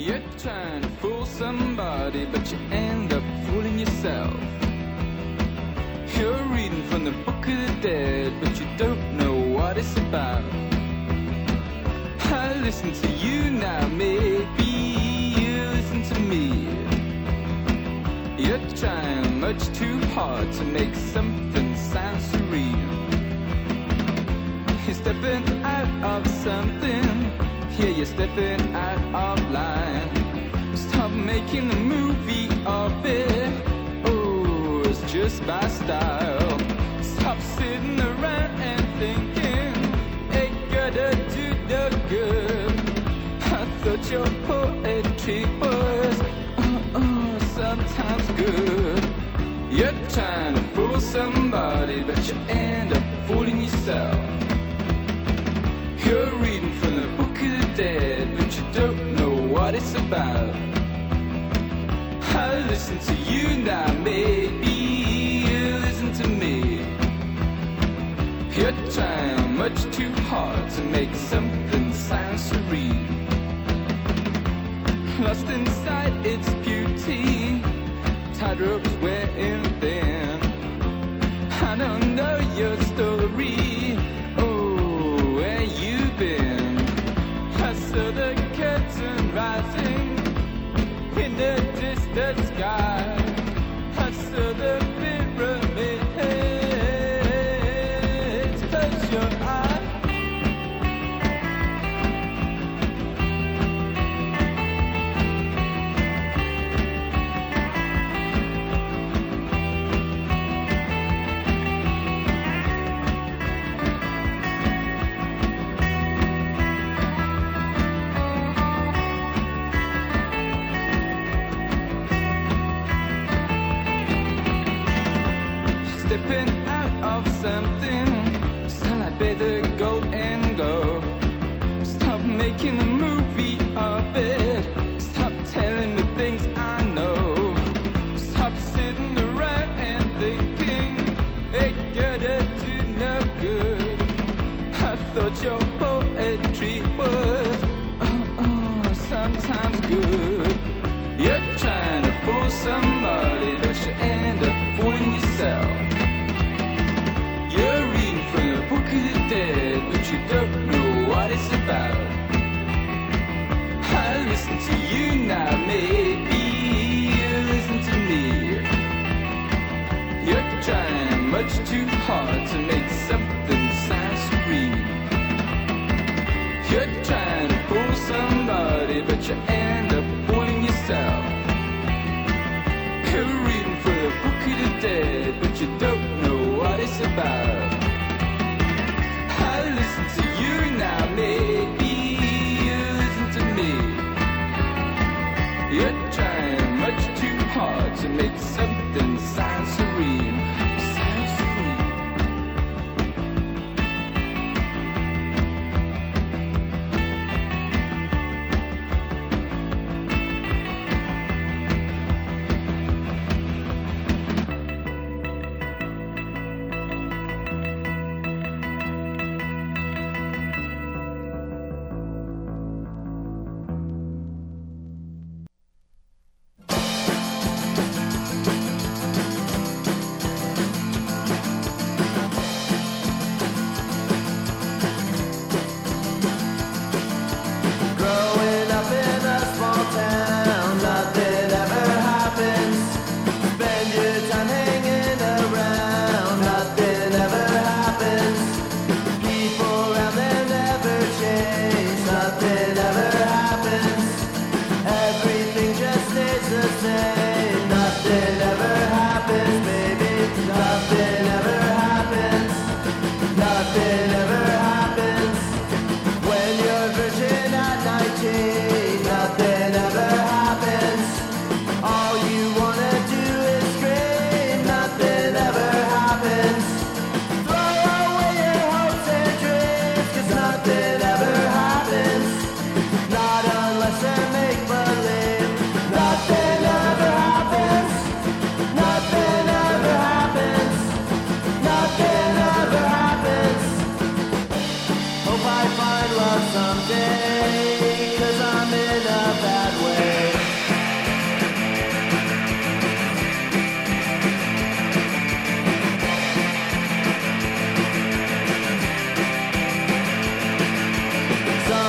You're trying to fool somebody, but you end up fooling yourself. You're reading from the book of the dead, but you don't know what it's about. I listen to you now, maybe you listen to me. You're trying much too hard to make something sound serene. You're stepping out of something, yeah, you're stepping out of line. Stop making a movie of it, oh, it's just my style. Stop sitting around and thinking, ain't gotta do the good. I thought your poetry was, oh, sometimes good. You're trying to fool somebody, but you end up fooling yourself. You're reading from the book but you don't know what it's about. I listen to you now, maybe you listen to me. You're trying much too hard to make something sound serene. Lost inside its beauty, tightropes wearing thin. I don't know your story. Oh, where you been? Saw the curtain rising in the distant sky. I saw the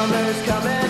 summer's coming.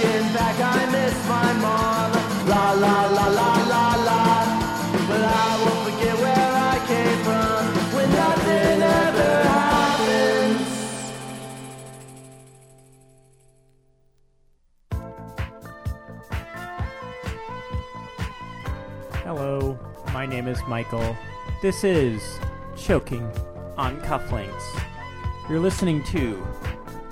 Back, I miss my mom. La la la la la la. But I won't forget where I came from when nothing ever happens. Hello, my name is Michael. This is Choking on Cufflinks. You're listening to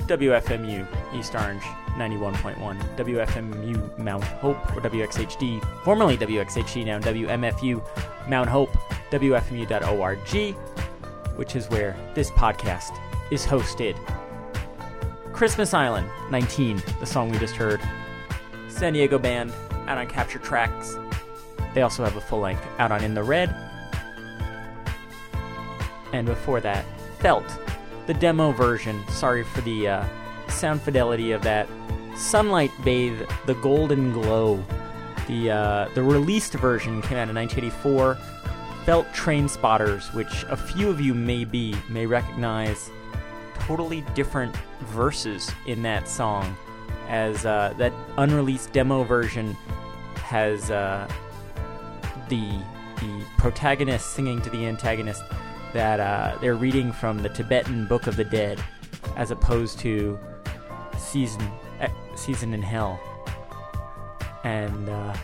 WFMU East Orange 91.1, WFMU Mount Hope, or WXHD, formerly WXHD, now WMFU Mount Hope, WFMU.org, which is where this podcast is hosted. Christmas Island 19, the song we just heard. San Diego band out on Capture Tracks. They also have a full length out on In the Red. And before that, Felt, the demo version. Sorry for the uh, sound fidelity of that. Sunlight Bathe, the Golden Glow. The uh, the released version came out in 1984. Felt Train Spotters, which a few of you may be may recognize totally different verses in that song, as uh, that unreleased demo version has uh, the the protagonist singing to the antagonist that uh, they're reading from the Tibetan Book of the Dead, as opposed to season season in hell. And uh,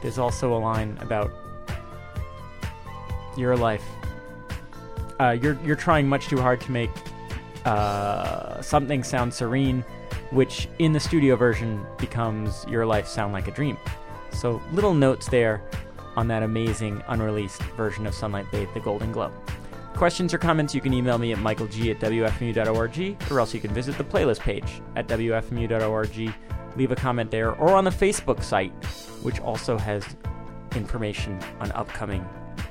there's also a line about your life. Uh, you're you're trying much too hard to make uh, something sound serene, which in the studio version becomes your life sound like a dream. So little notes there on that amazing unreleased version of Sunlight Bathe, The Golden Glow. Questions or comments, you can email me at michaelg at wfmu.org, or else you can visit the playlist page at wfmu.org, leave a comment there, or on the Facebook site, which also has information on upcoming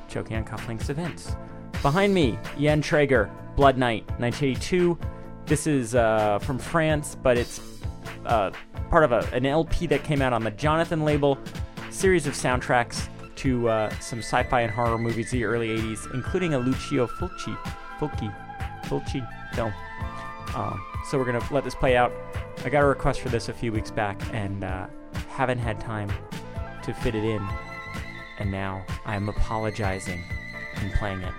Choking on Cufflinks events. Behind me, Yan Tregger, Blood Knight, 1982. This is uh, from France, but it's uh, part of a, an LP that came out on the Jonathan label, series of soundtracks to uh, some sci-fi and horror movies of the early 80s, including a Lucio Fulci, Fulci, Fulci film. Um, so we're gonna let this play out. I got a request for this a few weeks back and uh, haven't had time to fit it in, and now I am apologizing and playing it.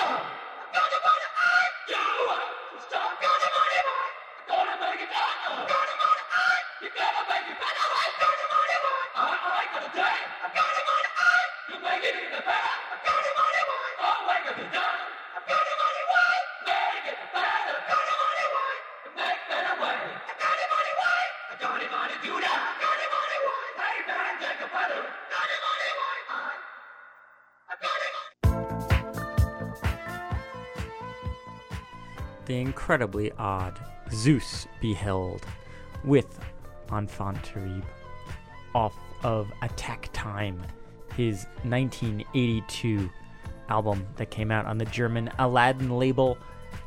Go! The incredibly odd Zeus B. Held with Enfant off of Attack Time, his 1982 album that came out on the German Aladdin label.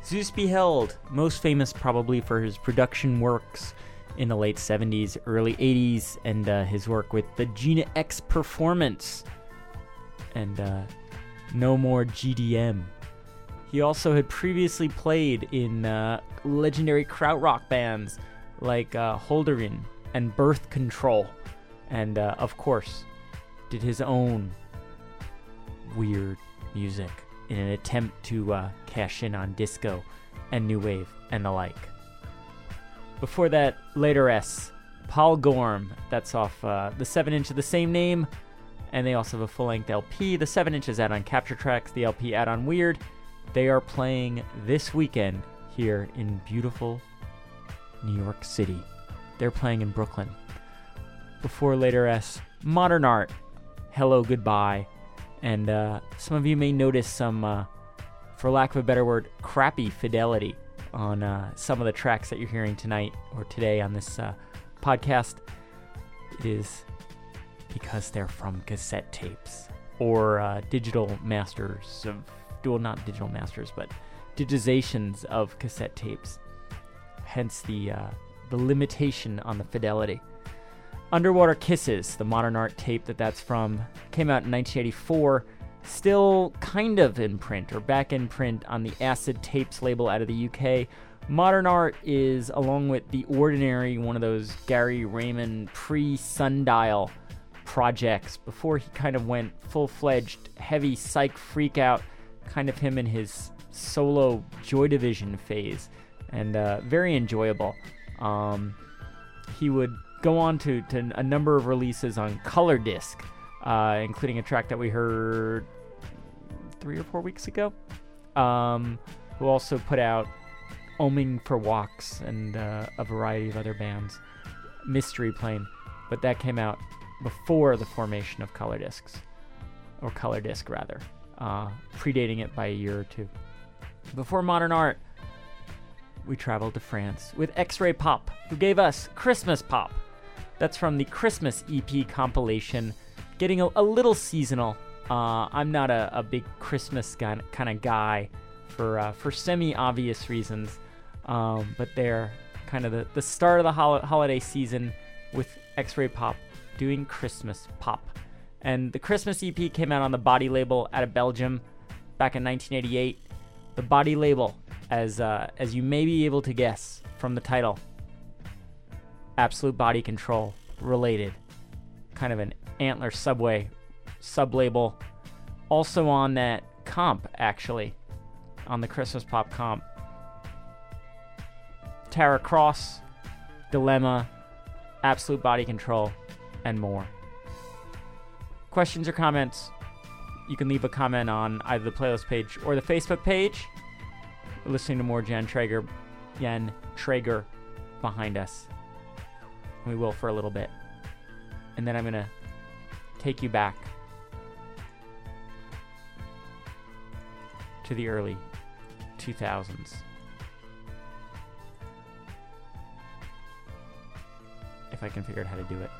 Zeus B. Held, most famous probably for his production works in the late 70s, early 80s, and uh, his work with the Gina X Performance and uh, No More GDM. He also had previously played in uh, legendary krautrock bands like uh, Hölderlin and Birth Control, and uh, of course, did his own weird music in an attempt to uh, cash in on disco and new wave and the like. Before that, later S, Poll Gorm. That's off uh, the 7 inch of the same name. And they also have a full length LP. The 7 inch is out on Capture Tracks, the LP out on Weird. They are playing this weekend here in beautiful New York City. They're playing in Brooklyn. Before later S, Modern Art, Hello Goodbye. And uh, some of you may notice some, uh, for lack of a better word, crappy fidelity on uh, some of the tracks that you're hearing tonight or today on this uh, podcast. It is because they're from cassette tapes or uh, digital masters of well, not digital masters, but digitizations of cassette tapes. Hence the uh, the limitation on the fidelity. Underwater Kisses, the modern art tape that that's from, came out in 1984. Still kind of in print or back in print on the Acid Tapes label out of the UK. Modern Art is, along with The Ordinary, one of those Gary Ramon pre Sundial projects before he kind of went full fledged heavy psych freak out kind of him in his solo Joy Division phase, and uh, very enjoyable. Um, he would go on to, to a number of releases on color disc, uh, including a track that we heard three or four weeks ago. Um, who also put out Oming for Walks and uh, a variety of other bands, Mystery Plane, but that came out before the formation of color discs, or color disc rather uh, predating it by a year or two. Before modern art, we traveled to France with X Ray Pop, who gave us Christmas Pop. That's from the Christmas EP compilation, getting a, a little seasonal. Uh, I'm not a, a big Christmas kind of guy for uh, for semi obvious reasons, um, but they're kind of the, the start of the hol- holiday season with X Ray Pop doing Christmas Pop. And the Christmas EP came out on the Body label out of Belgium back in 1988. The Body label, as uh, as you may be able to guess from the title, Absolute Body Control related, kind of an Antler Subway sub label. Also on that comp, actually, on the Christmas Pop comp. Tara Cross, Dilemma, Absolute Body Control, and more. Questions or comments? You can leave a comment on either the playlist page or the Facebook page. We're listening to more Yan Tregger, Yan Tregger behind us. We will for a little bit. And then I'm going to take you back to the early 2000s. If I can figure out how to do it.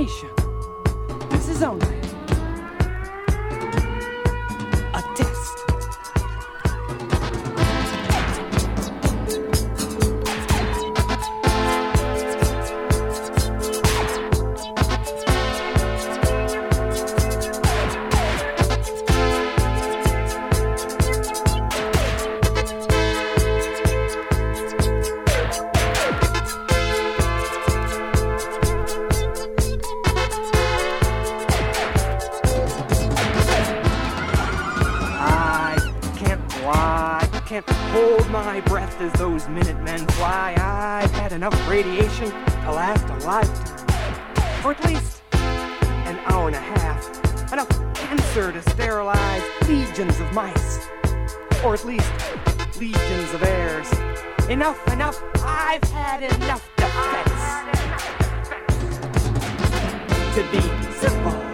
Nation. as those Minutemen fly, I've had enough radiation to last a lifetime. Or at least an hour and a half. Enough cancer to sterilize legions of mice. Or at least legions of heirs. Enough, enough, I've had enough defense To be simple.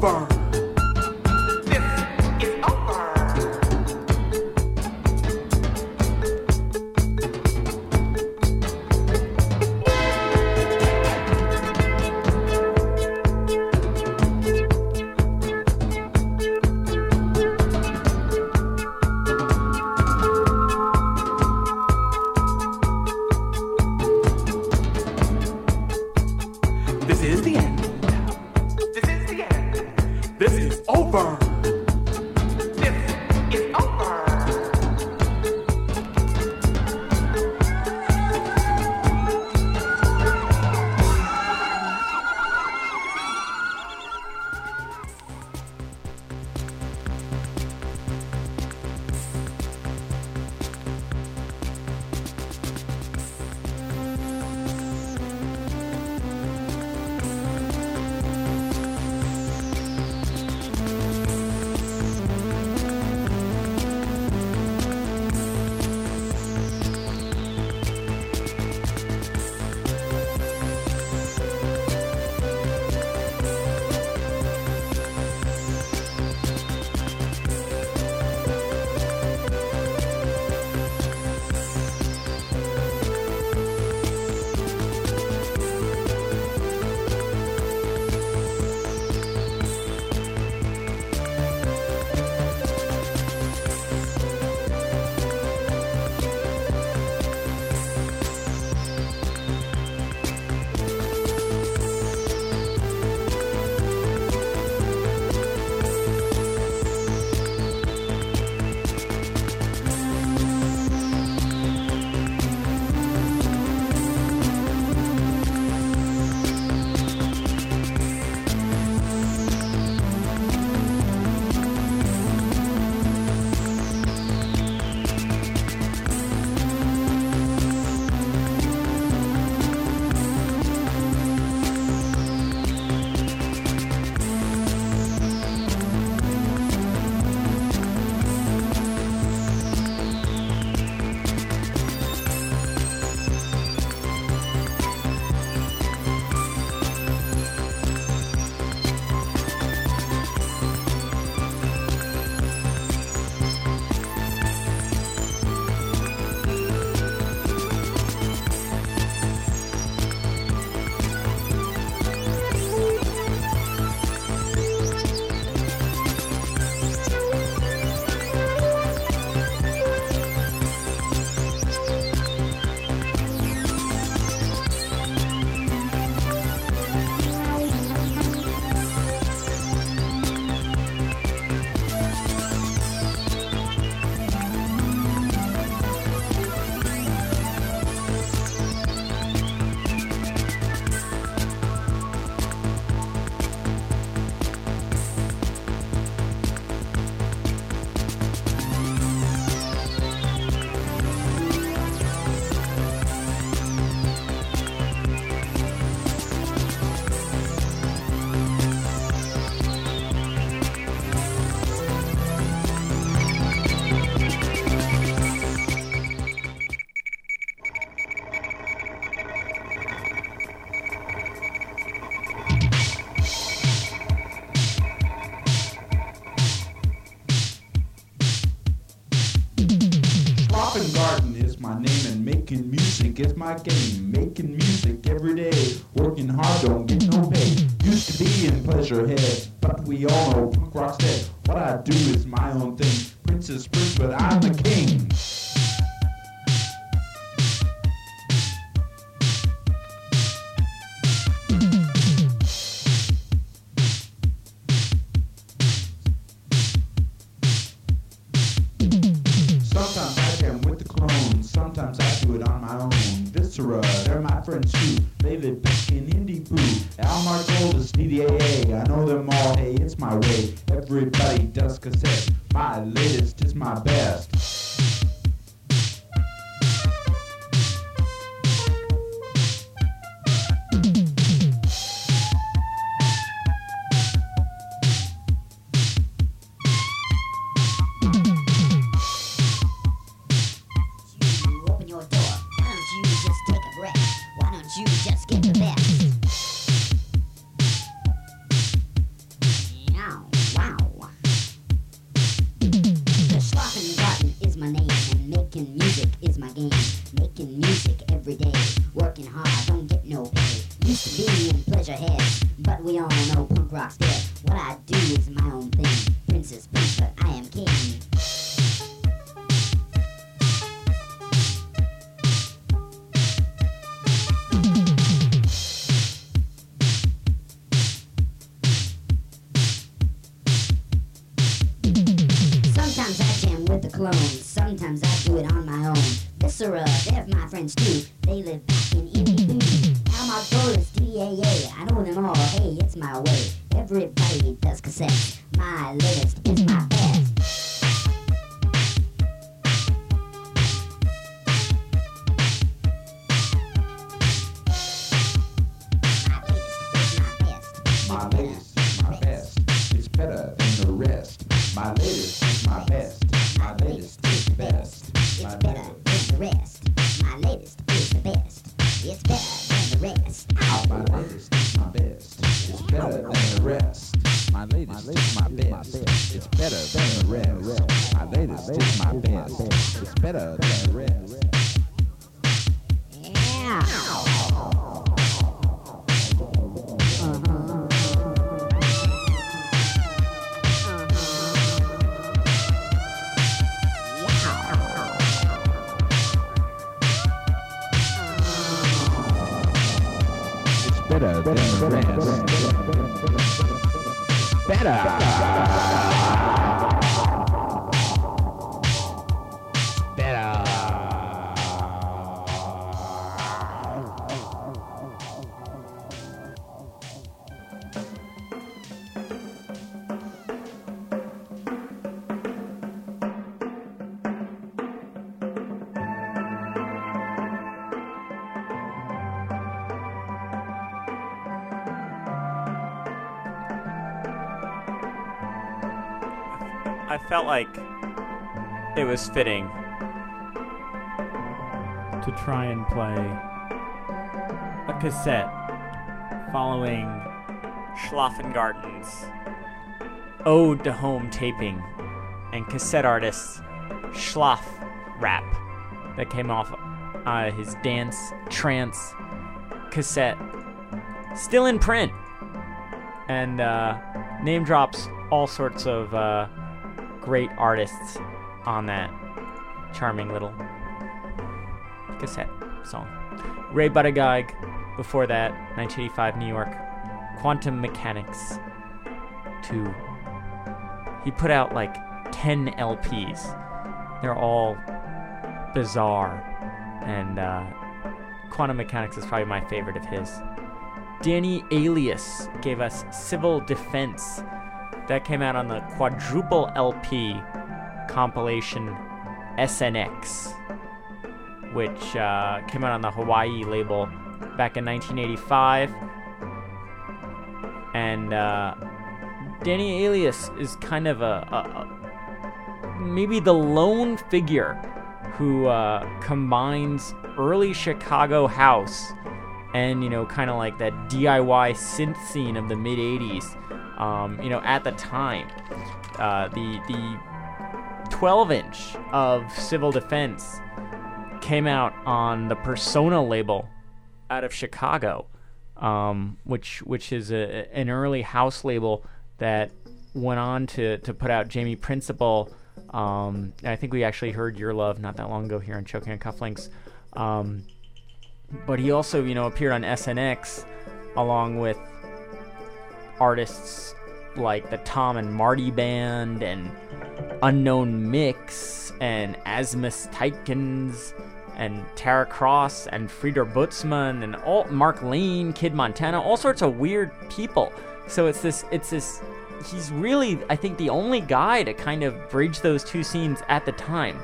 burn. Music is What I do is my own thing. Princess Prince, but I am king. Sometimes I jam with the clones, sometimes I do it on my own. Viscera, they're my friends too. I felt like it was fitting. To try and play a cassette following Schlafengarten's Ode to Home Taping and cassette artist Schlaf Rap that came off uh, his dance trance cassette, still in print, and uh, name drops all sorts of uh, great artists on that charming little cassette song. Ray Buttigieg, before that, 1985 New York, Quantum Mechanics 2. He put out like 10 LPs. They're all bizarre, and uh, Quantum Mechanics is probably my favorite of his. Danny Alias gave us Civil Defense. That came out on the quadruple LP compilation SNX, which uh, came out on the Hawaii label back in 1985. And uh, Danny Alias is kind of a, a, a maybe the lone figure who uh, combines early Chicago house and you know kind of like that DIY synth scene of the mid 80s. Um, you know, at the time, uh, the the 12 inch of Civil Defense came out on the Persona label out of Chicago, um, which which is a, an early house label that went on to, to put out Jamie Principle. Um, I think we actually heard Your Love not that long ago here on Choking on Cufflinks. Um, but he also, you know, appeared on SNX along with artists like the Tom and Marty Band and Unknown Mix and Asmus Tietchens and Tara Cross and Frieder Butzmann and all Mark Lane, Kid Montana, all sorts of weird people. So it's this it's this he's really I think the only guy to kind of bridge those two scenes at the time.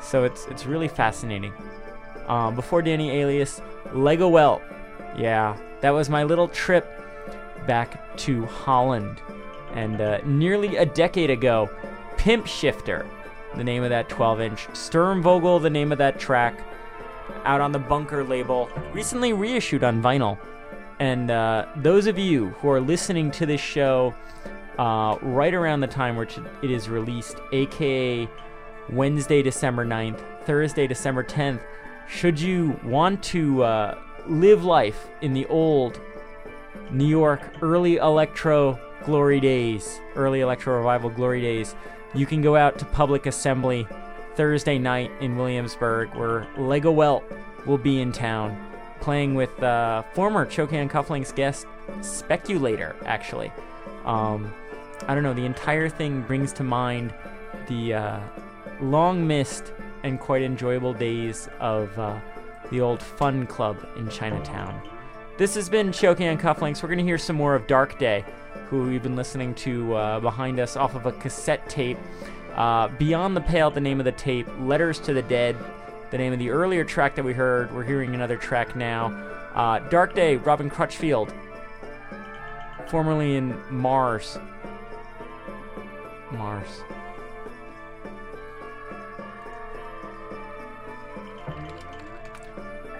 So it's it's really fascinating. Um, before Danny Alias, Legowelt. Yeah, that was my little trip back to Holland. And uh, nearly a decade ago, Pimpshifter, the name of that 12 inch, Sturmvogel, the name of that track, out on the Bunker label, recently reissued on vinyl. And uh, those of you who are listening to this show uh, right around the time which it is released, aka Wednesday, December 9th, Thursday, December 10th, should you want to uh, live life in the old New York early electro glory days, early electro revival glory days, you can go out to Public Assembly Thursday night in Williamsburg, where Legowelt will be in town, playing with uh, former on Cufflinks guest Speculator, actually. Um, I don't know, the entire thing brings to mind the uh, long missed and quite enjoyable days of uh, the old fun club in Chinatown. This has been Choking on Cufflinks. We're going to hear some more of Dark Day, who we've been listening to uh, behind us off of a cassette tape. Uh, Beyond the Pale, the name of the tape. Letters to the Dead, the name of the earlier track that we heard. We're hearing another track now. Uh, Dark Day, Robin Crutchfield, formerly in Mars. Mars.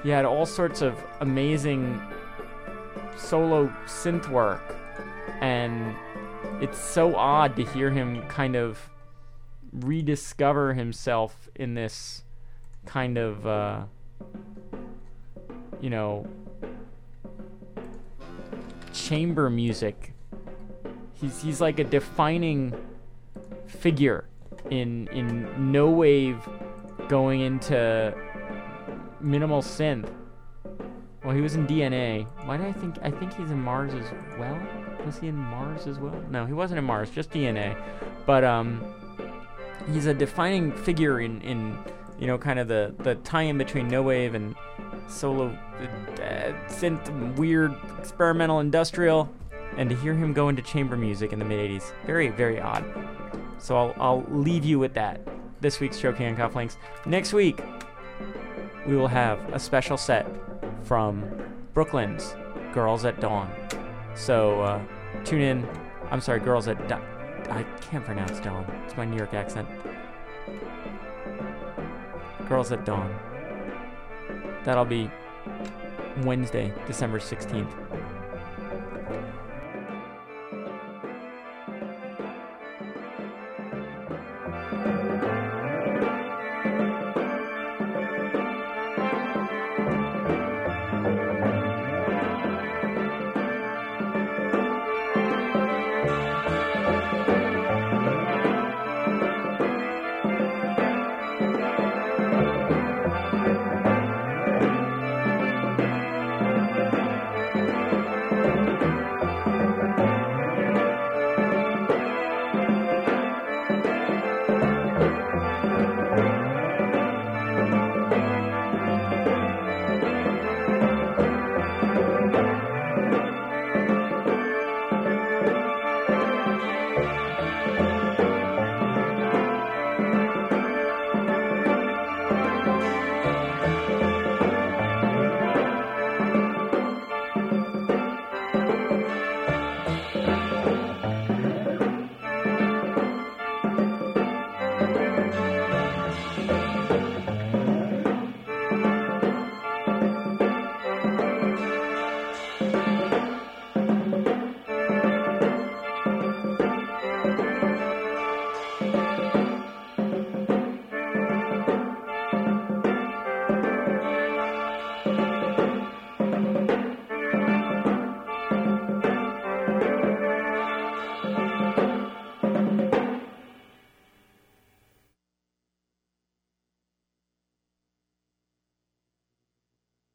He had all sorts of amazing solo synth work, and it's so odd to hear him kind of rediscover himself in this kind of, uh, you know, chamber music. He's he's like a defining figure in in no wave going into minimal synth. Well, he was in DNA. Why did I think I think he's in Mars as well? Was he in Mars as well? No, he wasn't in Mars, just DNA. But um he's a defining figure in in you know kind of the the tie-in between no wave and solo uh, synth weird experimental industrial and to hear him go into chamber music in the mid 80s very very odd so I'll, I'll leave you with that this week's choking on cufflinks next week we will have a special set from brooklyn's girls at dawn. So uh, tune in. I'm sorry girls at dawn i can't pronounce dawn. It's my new york accent. Girls at dawn. That'll be wednesday december 16th